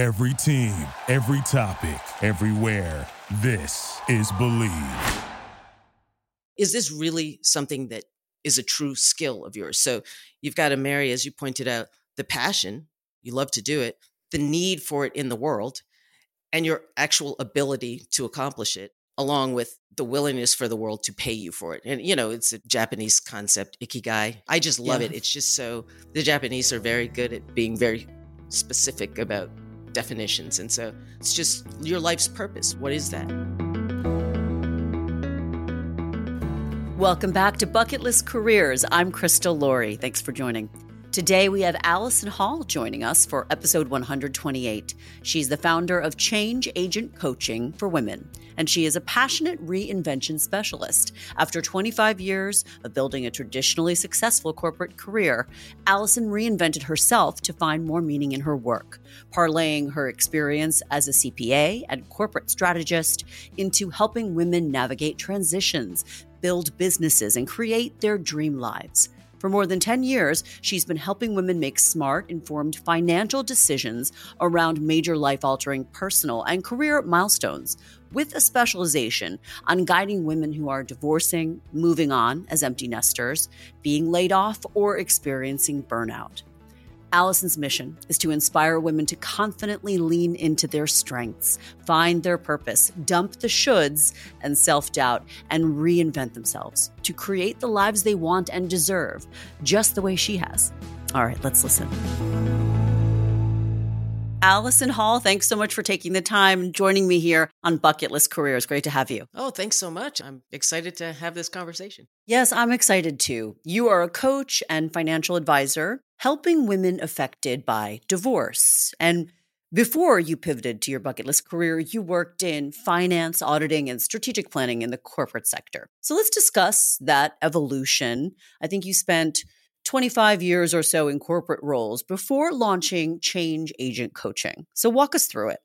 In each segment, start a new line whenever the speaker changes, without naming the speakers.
Every team, every topic, everywhere. This is Bleav.
Is this really something that is a true skill of yours? So you've got to marry, as you pointed out, the passion, you love to do it, the need for it in the world, and your actual ability to accomplish it, along with the willingness for the world to pay you for it. And, you know, it's a Japanese concept, ikigai. I just love
Yeah.
it. It's just so, the Japanese are very good at being very specific about definitions. And so it's just your life's purpose. What is that?
Welcome back to Bucket List Careers. I'm Crystal Laurie. Thanks for joining. Today we have Alison Hall joining us for episode 128. She's the founder of Change Agent Coaching for Women, and she is a passionate reinvention specialist. After 25 years of building a traditionally successful corporate career, Alison reinvented herself to find more meaning in her work, parlaying her experience as a CPA and corporate strategist into helping women navigate transitions, build businesses, and create their dream lives. For more than 10 years, she's been helping women make smart, informed financial decisions around major life altering personal and career milestones, with a specialization on guiding women who are divorcing, moving on as empty nesters, being laid off, or experiencing burnout. Alison's mission is to inspire women to confidently lean into their strengths, find their purpose, dump the shoulds and self doubt, and reinvent themselves to create the lives they want and deserve, just the way she has. All right, let's listen. Alison Hall, thanks so much for taking the time and joining me here on Bucket List Careers. Great to have you.
Oh, thanks so much. I'm excited to have this conversation.
Yes, I'm excited too. You are a coach and financial advisor helping women affected by divorce. And before you pivoted to your bucket list career, you worked in finance, auditing, and strategic planning in the corporate sector. So let's discuss that evolution. I think you spent 25 years or so in corporate roles before launching Change Agent Coaching. So walk us through it.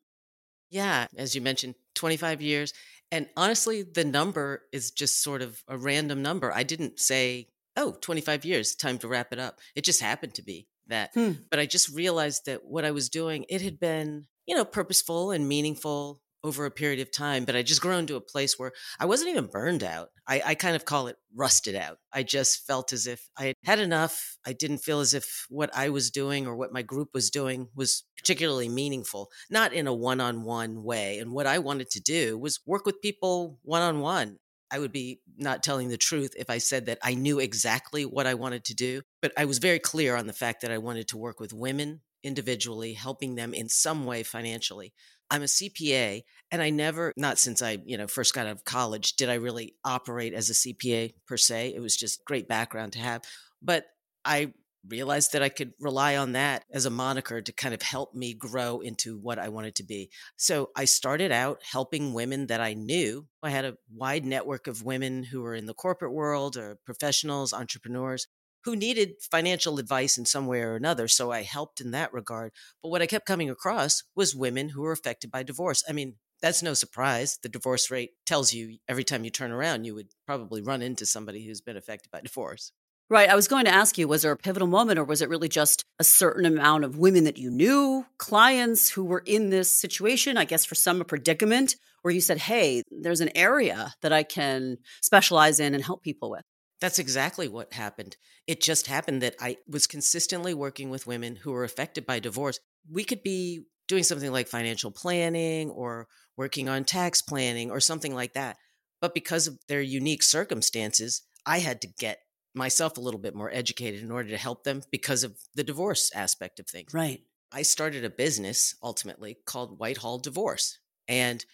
Yeah, as you mentioned, 25 years. And honestly, the number is just sort of a random number. I didn't say, oh, 25 years, time to wrap it up. It just happened to be that.
Hmm.
But I just realized that what I was doing, it had been, you know, purposeful and meaningful over a period of time. But I just grown to a place where I wasn't even burned out. I, I kind of call it rusted out. I just felt as if I had had enough. I didn't feel as if what I was doing or what my group was doing was particularly meaningful, not in a one on one way. And what I wanted to do was work with people one on one. I would be not telling the truth if I said that I knew exactly what I wanted to do, but I was very clear on the fact that I wanted to work with women individually, helping them in some way financially. I'm a CPA and I never not since I, you know, first got out of college did I really operate as a CPA per se. It was just great background to have, but I realized that I could rely on that as a moniker to kind of help me grow into what I wanted to be. So I started out helping women that I knew. I had a wide network of women who were in the corporate world or professionals, entrepreneurs who needed financial advice in some way or another. So I helped in that regard. But what I kept coming across was women who were affected by divorce. I mean, that's no surprise. The divorce rate tells you every time you turn around, you would probably run into somebody who's been affected by divorce.
Right. I was going to ask you, was there a pivotal moment or was it really just a certain amount of women that you knew, clients who were in this situation? I guess for some, a predicament where you said, hey, there's an area that I can specialize in and help people with.
That's exactly what happened. It just happened that I was consistently working with women who were affected by divorce. We could be doing something like financial planning or working on tax planning or something like that. But because of their unique circumstances, I had to get myself a little bit more educated in order to help them because of the divorce aspect of things.
Right.
I started a business ultimately called Whitehall Divorce. And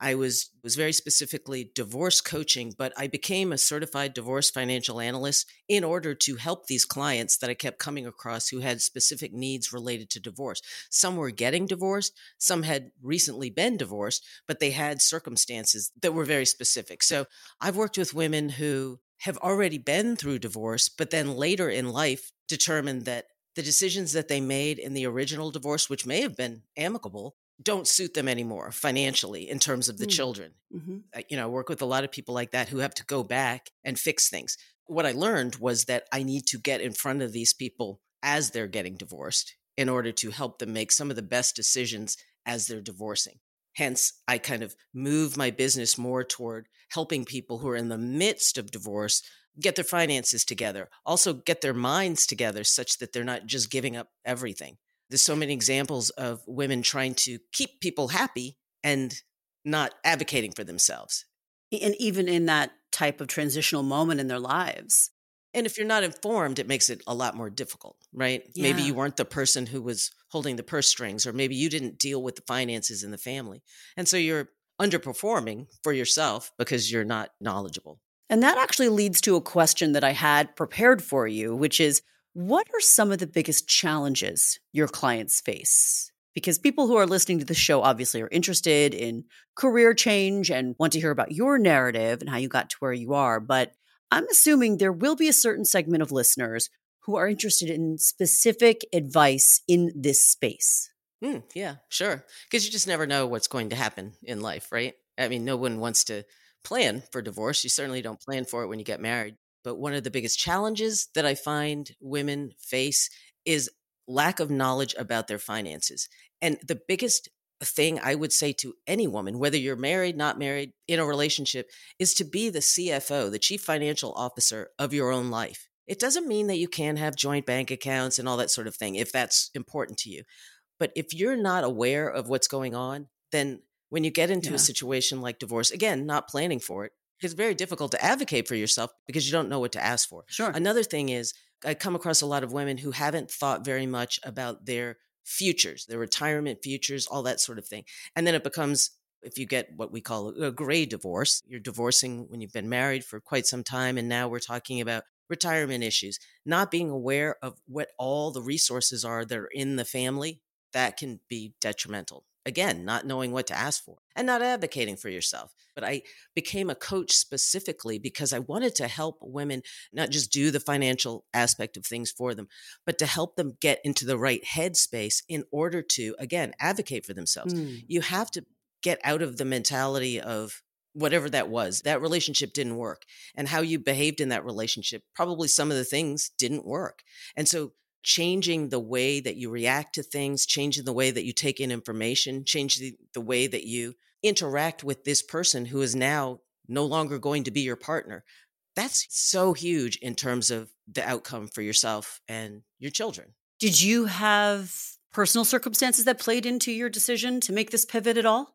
I was was very specifically divorce coaching, but I became a certified divorce financial analyst in order to help these clients that I kept coming across who had specific needs related to divorce. Some were getting divorced, some had recently been divorced, but they had circumstances that were very specific. So I've worked with women who have already been through divorce, but then later in life determined that the decisions that they made in the original divorce, which may have been amicable, don't suit them anymore financially in terms of the
Mm.
children.
hmm
I- You know, I work with a lot of people like that who have to go back and fix things. What I learned was that I need to get in front of these people as they're getting divorced in order to help them make some of the best decisions as they're divorcing. Hence, I kind of move my business more toward helping people who are in the midst of divorce get their finances together, also get their minds together such that they're not just giving up everything. There's so many examples of women trying to keep people happy and not advocating for themselves.
And even in that type of transitional moment in their lives.
And if you're not informed, it makes it a lot more difficult, right? Yeah. Maybe you weren't the person who was holding the purse strings, or maybe you didn't deal with the finances in the family. And so you're underperforming for yourself because you're not knowledgeable.
And that actually leads to a question that I had prepared for you, which is what are some of the biggest challenges your clients face? Because people who are listening to the show obviously are interested in career change and want to hear about your narrative and how you got to where you are. But I'm assuming there will be a certain segment of listeners who are interested in specific advice in this space.
Mm, yeah, sure. Because you just never know what's going to happen in life, right? I mean, no one wants to plan for divorce. You certainly don't plan for it when you get married. But one of the biggest challenges that I find women face is lack of knowledge about their finances. And the biggest thing I would say to any woman, whether you're married, not married, in a relationship, is to be the CFO, the chief financial officer of your own life. It doesn't mean that you can't have joint bank accounts and all that sort of thing if that's important to you. But if you're not aware of what's going on, then when you get into yeah. a situation like divorce, again, not planning for it, it's very difficult to advocate for yourself because you don't know what to ask for.
Sure.
Another thing is, I come across a lot of women who haven't thought very much about their futures, their retirement futures, all that sort of thing. And then it becomes, if you get what we call a gray divorce, you're divorcing when you've been married for quite some time. And now we're talking about retirement issues, not being aware of what all the resources are that are in the family, that can be detrimental again, not knowing what to ask for and not advocating for yourself. But I became a coach specifically because I wanted to help women not just do the financial aspect of things for them, but to help them get into the right headspace in order to, again, advocate for themselves. Mm. You have to get out of the mentality of, whatever that was, that relationship didn't work. And how you behaved in that relationship, probably some of the things didn't work. And so changing the way that you react to things, changing the way that you take in information, changing the, way that you interact with this person who is now no longer going to be your partner. That's so huge in terms of the outcome for yourself and your children.
Did you have personal circumstances that played into your decision to make this pivot at all?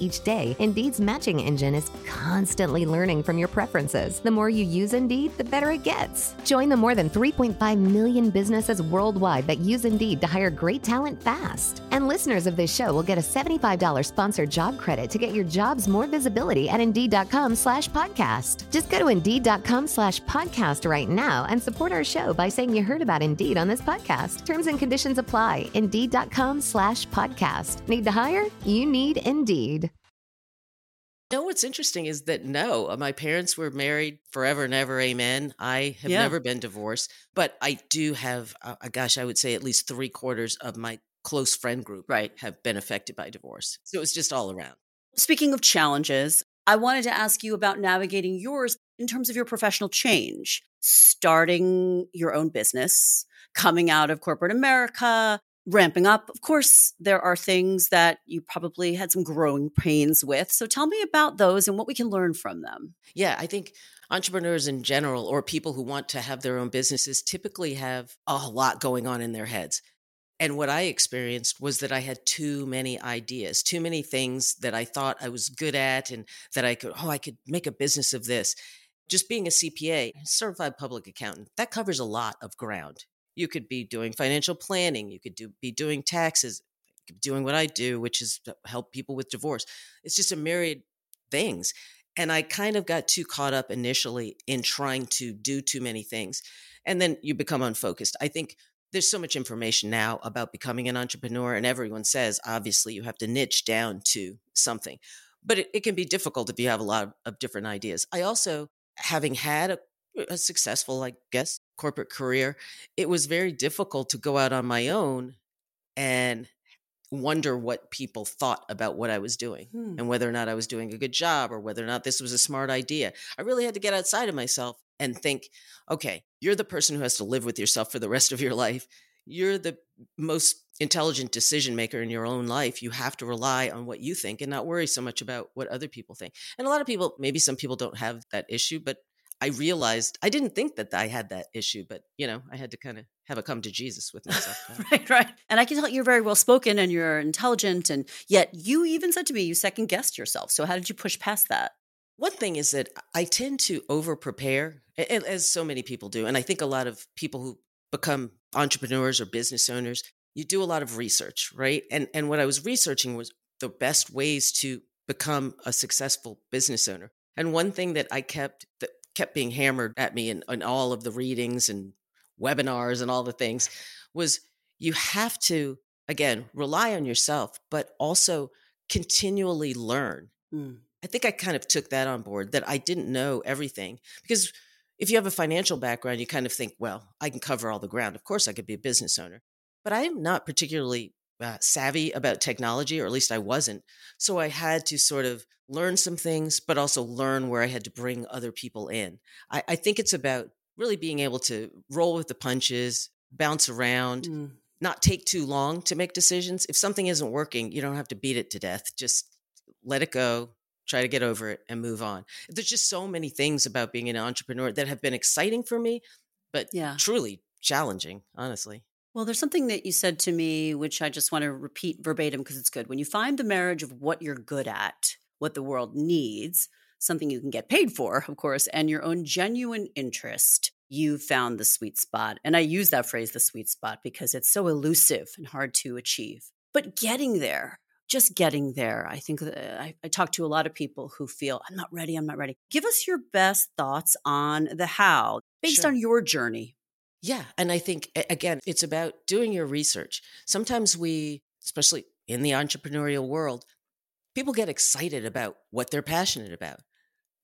each day, Indeed's matching engine is constantly learning from your preferences. The more you use Indeed, the better it gets. Join the more than 3.5 million businesses worldwide that use Indeed to hire great talent fast. And listeners of this show will get a $75 sponsored job credit to get your jobs more visibility at Indeed.com slash podcast. Just go to Indeed.com slash podcast right now and support our show by saying you heard about Indeed on this podcast. Terms and conditions apply. Indeed.com slash podcast. Need to hire? You need Indeed. Indeed.
You know what's interesting is that no, uh, my parents were married forever and ever. Amen. I have yeah. never been divorced, but I do have, uh, uh, gosh, I would say at least three quarters of my close friend group right have been affected by divorce. So it was just all around.
Speaking of challenges, I wanted to ask you about navigating yours in terms of your professional change, starting your own business, coming out of corporate America, ramping up. Of course, there are things that you probably had some growing pains with. So tell me about those and what we can learn from them.
Yeah, I think entrepreneurs in general or people who want to have their own businesses typically have a lot going on in their heads. And what I experienced was that I had too many ideas, too many things that I thought I was good at and that I could, oh, I could make a business of this. Just being a CPA, certified public accountant, that covers a lot of ground. You could be doing financial planning. You could do, be doing taxes, doing what I do, which is help people with divorce. It's just a myriad things. And I kind of got too caught up initially in trying to do too many things. And then you become unfocused. I think there's so much information now about becoming an entrepreneur, and everyone says obviously you have to niche down to something. But it, it can be difficult if you have a lot of, of different ideas. I also, having had a, a successful, I guess, corporate career, it was very difficult to go out on my own and wonder what people thought about what I was doing
Hmm.
and whether or not I was doing a good job or whether or not this was a smart idea. I really had to get outside of myself and think, okay, you're the person who has to live with yourself for the rest of your life. You're the most intelligent decision maker in your own life. You have to rely on what you think and not worry so much about what other people think. And a lot of people, maybe some people don't have that issue, but I realized I didn't think that I had that issue, but you know, I had to kind of have a come to Jesus with myself.
right, right. And I can tell you're very well spoken and you're intelligent, and yet you even said to me you second guessed yourself. So how did you push past that?
One thing is that I tend to over prepare, as so many people do. And I think a lot of people who become entrepreneurs or business owners, you do a lot of research, right? And, and what I was researching was the best ways to become a successful business owner. And one thing that I kept that kept being hammered at me in, in all of the readings and webinars and all the things was you have to again rely on yourself but also continually learn
Mm.
I think I kind of took that on board that I didn't know everything because if you have a financial background, you kind of think, well, I can cover all the ground. Of course, I could be a business owner, but I'm not particularly uh, savvy about technology, or at least I wasn't. So I had to sort of learn some things, but also learn where I had to bring other people in. I, I think it's about really being able to roll with the punches, bounce around,
Mm.
not take too long to make decisions. If something isn't working, you don't have to beat it to death. Just let it go, try to get over it and move on. There's just so many things about being an entrepreneur that have been exciting for me, but
Yeah.
truly challenging, honestly.
Well, there's something that you said to me, which I just want to repeat verbatim because it's good. When you find the marriage of what you're good at, what the world needs, something you can get paid for, of course, and your own genuine interest, you found the sweet spot. And I use that phrase, the sweet spot, because it's so elusive and hard to achieve. But getting there, just getting there, I think uh, I, I talk to a lot of people who feel, I'm not ready, I'm not ready. Give us your best thoughts on the how based
Sure.
on your journey.
Yeah. And I think, again, it's about doing your research. Sometimes we, especially in the entrepreneurial world, people get excited about what they're passionate about.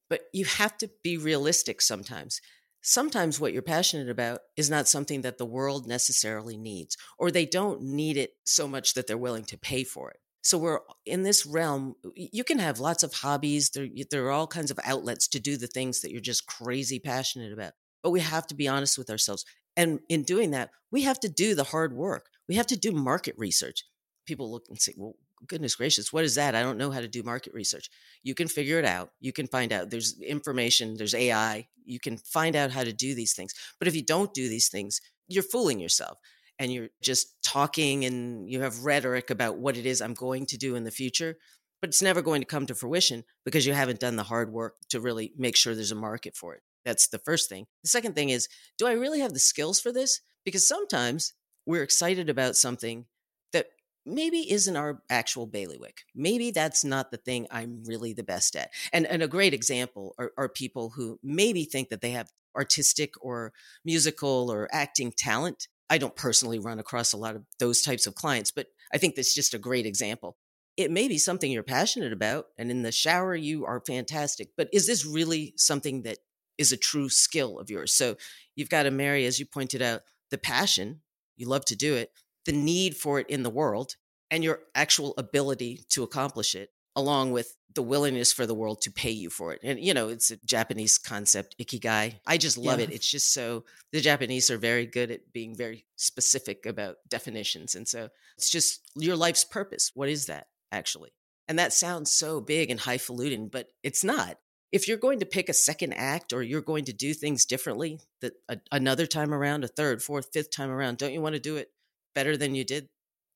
But you have to be realistic sometimes. Sometimes what you're passionate about is not something that the world necessarily needs, or they don't need it so much that they're willing to pay for it. So we're in this realm. You can have lots of hobbies. There, there are all kinds of outlets to do the things that you're just crazy passionate about. But we have to be honest with ourselves. And in doing that, we have to do the hard work. We have to do market research. People look and say, well, goodness gracious, what is that? I don't know how to do market research. You can figure it out. You can find out. There's information, there's AI. You can find out how to do these things. But if you don't do these things, you're fooling yourself and you're just talking and you have rhetoric about what it is I'm going to do in the future. But it's never going to come to fruition because you haven't done the hard work to really make sure there's a market for it. That's the first thing. The second thing is, do I really have the skills for this? Because sometimes we're excited about something that maybe isn't our actual bailiwick. Maybe that's not the thing I'm really the best at. And, and a great example are, are people who maybe think that they have artistic or musical or acting talent. I don't personally run across a lot of those types of clients, but I think that's just a great example. It may be something you're passionate about, and in the shower, you are fantastic. But is this really something that is a true skill of yours? So you've got to marry, as you pointed out, the passion, you love to do it, the need for it in the world, and your actual ability to accomplish it, along with the willingness for the world to pay you for it. And, you know, it's a Japanese concept, ikigai. I just love
Yeah.
it. It's just so, the Japanese are very good at being very specific about definitions. And so it's just your life's purpose. What is that actually? And that sounds so big and highfalutin, but it's not. If you're going to pick a second act or you're going to do things differently that a, another time around, a third, fourth, fifth time around, don't you want to do it better than you did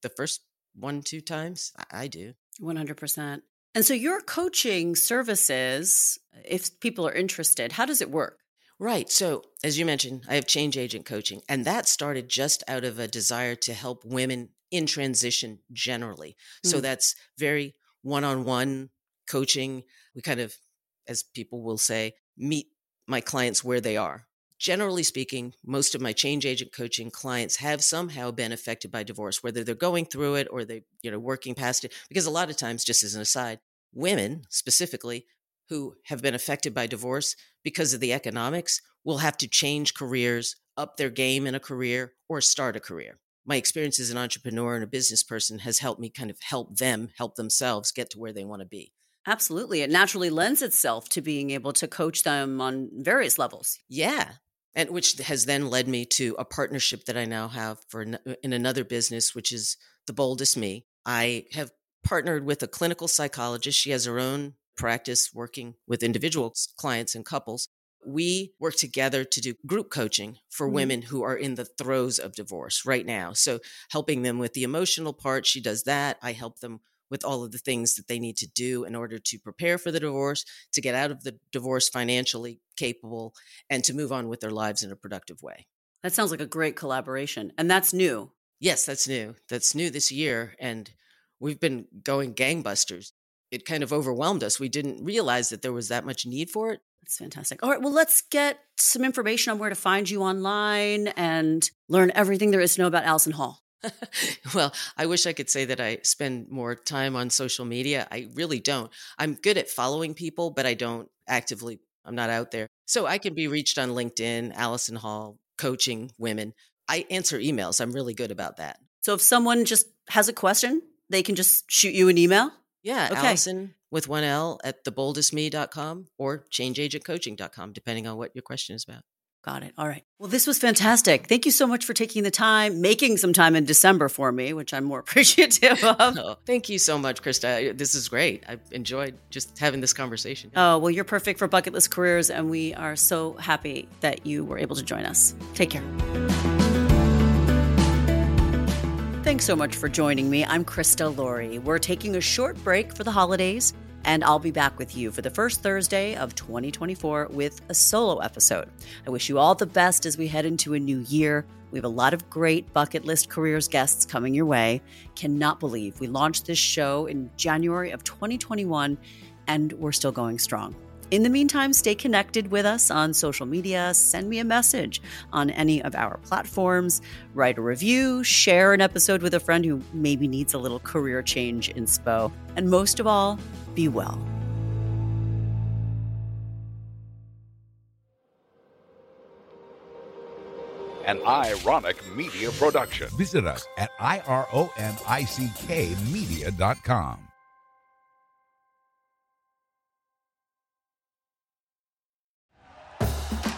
the first one, two times? I, I do.
100%. And so your coaching services, if people are interested, how does it work?
Right. So, as you mentioned, I have change agent coaching, and that started just out of a desire to help women in transition generally. So,
Mm.
that's very one on one coaching. We kind of, as people will say, meet my clients where they are. generally speaking, most of my change agent coaching clients have somehow been affected by divorce, whether they're going through it or they, you know, working past it. Because a lot of times, just as an aside, women specifically who have been affected by divorce because of the economics will have to change careers, up their game in a career, or start a career. My experience as an entrepreneur and a business person has helped me kind of help them help themselves get to where they want to be.
Absolutely. It naturally lends itself to being able to coach them on various levels.
Yeah. And which has then led me to a partnership that I now have for in another business, which is The Boldest Me. I have partnered with a clinical psychologist. She has her own practice working with individual clients and couples. We work together to do group coaching for mm-hmm. women who are in the throes of divorce right now. So, helping them with the emotional part, she does that. I help them with all of the things that they need to do in order to prepare for the divorce, to get out of the divorce financially capable, and to move on with their lives in a productive way.
That sounds like a great collaboration. And that's new.
Yes, that's new. That's new this year. And we've been going gangbusters. It kind of overwhelmed us. We didn't realize that there was that much need for it.
That's fantastic. All right, well, let's get some information on where to find you online and learn everything there is to know about Alison Hall.
well, I wish I could say that I spend more time on social media. I really don't. I'm good at following people, but I don't actively, I'm not out there. So I can be reached on LinkedIn, Alison Hall, coaching women. I answer emails. I'm really good about that.
So if someone just has a question, they can just shoot you an email?
Yeah, okay. Alison with one L at theboldestme.com or changeagentcoaching.com, depending on what your question is about.
Got it. All right. Well, this was fantastic. Thank you so much for taking the time, making some time in December for me, which I'm more appreciative of.
Oh, thank you so much, Krista. This is great. I've enjoyed just having this conversation.
Oh, well, you're perfect for bucket list careers, and we are so happy that you were able to join us. Take care. Thanks so much for joining me. I'm Krista Laurie. We're taking a short break for the holidays, and I'll be back with you for the first Thursday of 2024 with a solo episode. I wish you all the best as we head into a new year. We have a lot of great bucket list careers guests coming your way. Cannot believe we launched this show in January of 2021, and we're still going strong. In the meantime, stay connected with us on social media, send me a message on any of our platforms, write a review, share an episode with a friend who maybe needs a little career change inspo, and most of all, be well.
An ironic media production.
Visit us at ironickmedia.com.